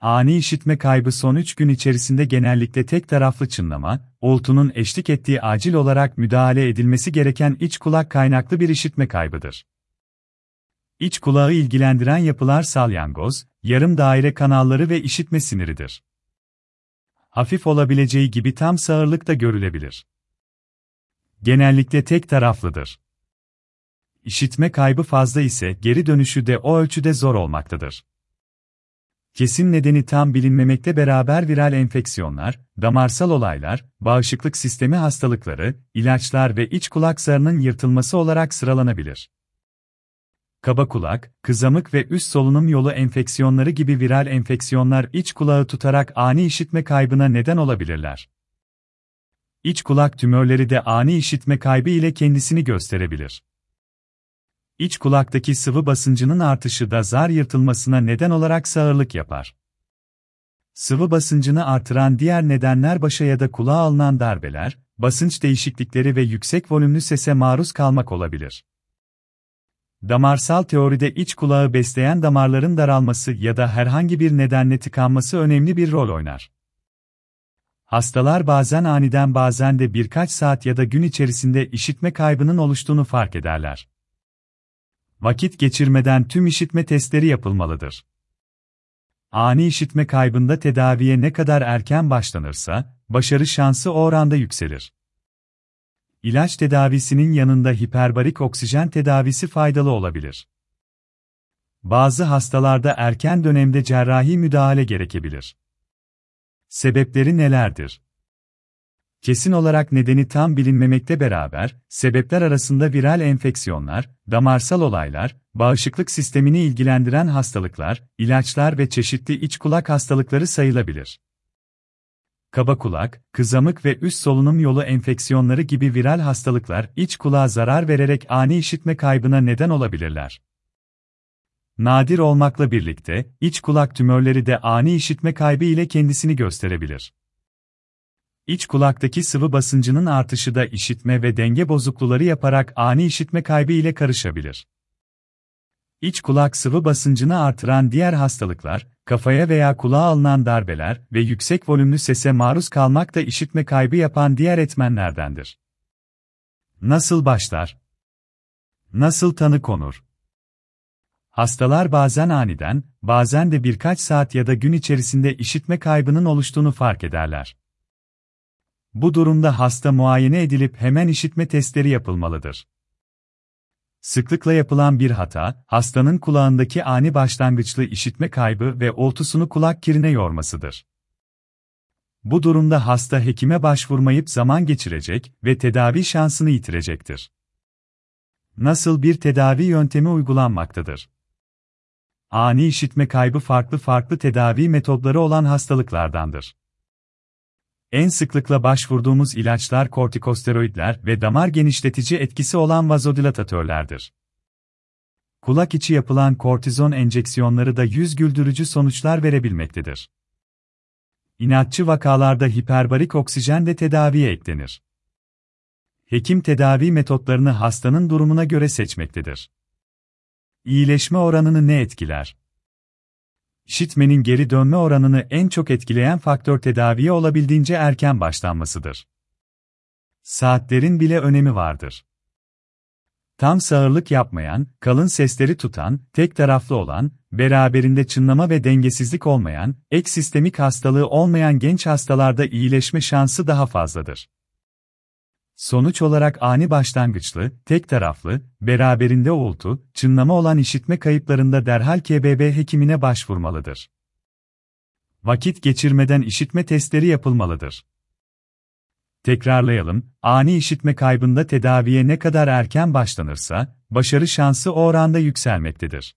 Ani işitme kaybı son 3 gün içerisinde genellikle tek taraflı çınlama, oltunun eşlik ettiği acil olarak müdahale edilmesi gereken iç kulak kaynaklı bir işitme kaybıdır. İç kulağı ilgilendiren yapılar salyangoz, yarım daire kanalları ve işitme siniridir. Hafif olabileceği gibi tam sağırlık da görülebilir. Genellikle tek taraflıdır. İşitme kaybı fazla ise geri dönüşü de o ölçüde zor olmaktadır. Kesin nedeni tam bilinmemekte beraber viral enfeksiyonlar, damarsal olaylar, bağışıklık sistemi hastalıkları, ilaçlar ve iç kulak zarının yırtılması olarak sıralanabilir. Kaba kulak, kızamık ve üst solunum yolu enfeksiyonları gibi viral enfeksiyonlar iç kulağı tutarak ani işitme kaybına neden olabilirler. İç kulak tümörleri de ani işitme kaybı ile kendisini gösterebilir. İç kulaktaki sıvı basıncının artışı da zar yırtılmasına neden olarak sağırlık yapar. Sıvı basıncını artıran diğer nedenler başa ya da kulağa alınan darbeler, basınç değişiklikleri ve yüksek volümlü sese maruz kalmak olabilir. Damarsal teoride iç kulağı besleyen damarların daralması ya da herhangi bir nedenle tıkanması önemli bir rol oynar. Hastalar bazen aniden bazen de birkaç saat ya da gün içerisinde işitme kaybının oluştuğunu fark ederler. Vakit geçirmeden tüm işitme testleri yapılmalıdır. Ani işitme kaybında tedaviye ne kadar erken başlanırsa, başarı şansı o oranda yükselir. İlaç tedavisinin yanında hiperbarik oksijen tedavisi faydalı olabilir. Bazı hastalarda erken dönemde cerrahi müdahale gerekebilir. Sebepleri nelerdir? Kesin olarak nedeni tam bilinmemekte beraber, sebepler arasında viral enfeksiyonlar, damarsal olaylar, bağışıklık sistemini ilgilendiren hastalıklar, ilaçlar ve çeşitli iç kulak hastalıkları sayılabilir. Kaba kulak, kızamık ve üst solunum yolu enfeksiyonları gibi viral hastalıklar iç kulağa zarar vererek ani işitme kaybına neden olabilirler. Nadir olmakla birlikte, iç kulak tümörleri de ani işitme kaybı ile kendisini gösterebilir. İç kulaktaki sıvı basıncının artışı da işitme ve denge bozukluları yaparak ani işitme kaybı ile karışabilir. İç kulak sıvı basıncını artıran diğer hastalıklar, kafaya veya kulağa alınan darbeler ve yüksek volümlü sese maruz kalmak da işitme kaybı yapan diğer etmenlerdendir. Nasıl başlar? Nasıl tanı konur? Hastalar bazen aniden, bazen de birkaç saat ya da gün içerisinde işitme kaybının oluştuğunu fark ederler. Bu durumda hasta muayene edilip hemen işitme testleri yapılmalıdır. Sıklıkla yapılan bir hata, hastanın kulağındaki ani başlangıçlı işitme kaybı ve oltusunu kulak kirine yormasıdır. Bu durumda hasta hekime başvurmayıp zaman geçirecek ve tedavi şansını yitirecektir. Nasıl bir tedavi yöntemi uygulanmaktadır? Ani işitme kaybı farklı farklı tedavi metodları olan hastalıklardandır. En sıklıkla başvurduğumuz ilaçlar kortikosteroidler ve damar genişletici etkisi olan vazodilatatörlerdir. Kulak içi yapılan kortizon enjeksiyonları da yüz güldürücü sonuçlar verebilmektedir. İnatçı vakalarda hiperbarik oksijen de tedaviye eklenir. Hekim tedavi metotlarını hastanın durumuna göre seçmektedir. İyileşme oranını ne etkiler? İşitmenin geri dönme oranını en çok etkileyen faktör tedaviye olabildiğince erken başlanmasıdır. Saatlerin bile önemi vardır. Tam sağırlık yapmayan, kalın sesleri tutan, tek taraflı olan, beraberinde çınlama ve dengesizlik olmayan, ek sistemik hastalığı olmayan genç hastalarda iyileşme şansı daha fazladır. Sonuç olarak ani başlangıçlı, tek taraflı, beraberinde uğultu, çınlama olan işitme kayıplarında derhal KBB hekimine başvurmalıdır. Vakit geçirmeden işitme testleri yapılmalıdır. Tekrarlayalım, ani işitme kaybında tedaviye ne kadar erken başlanırsa, başarı şansı o oranda yükselmektedir.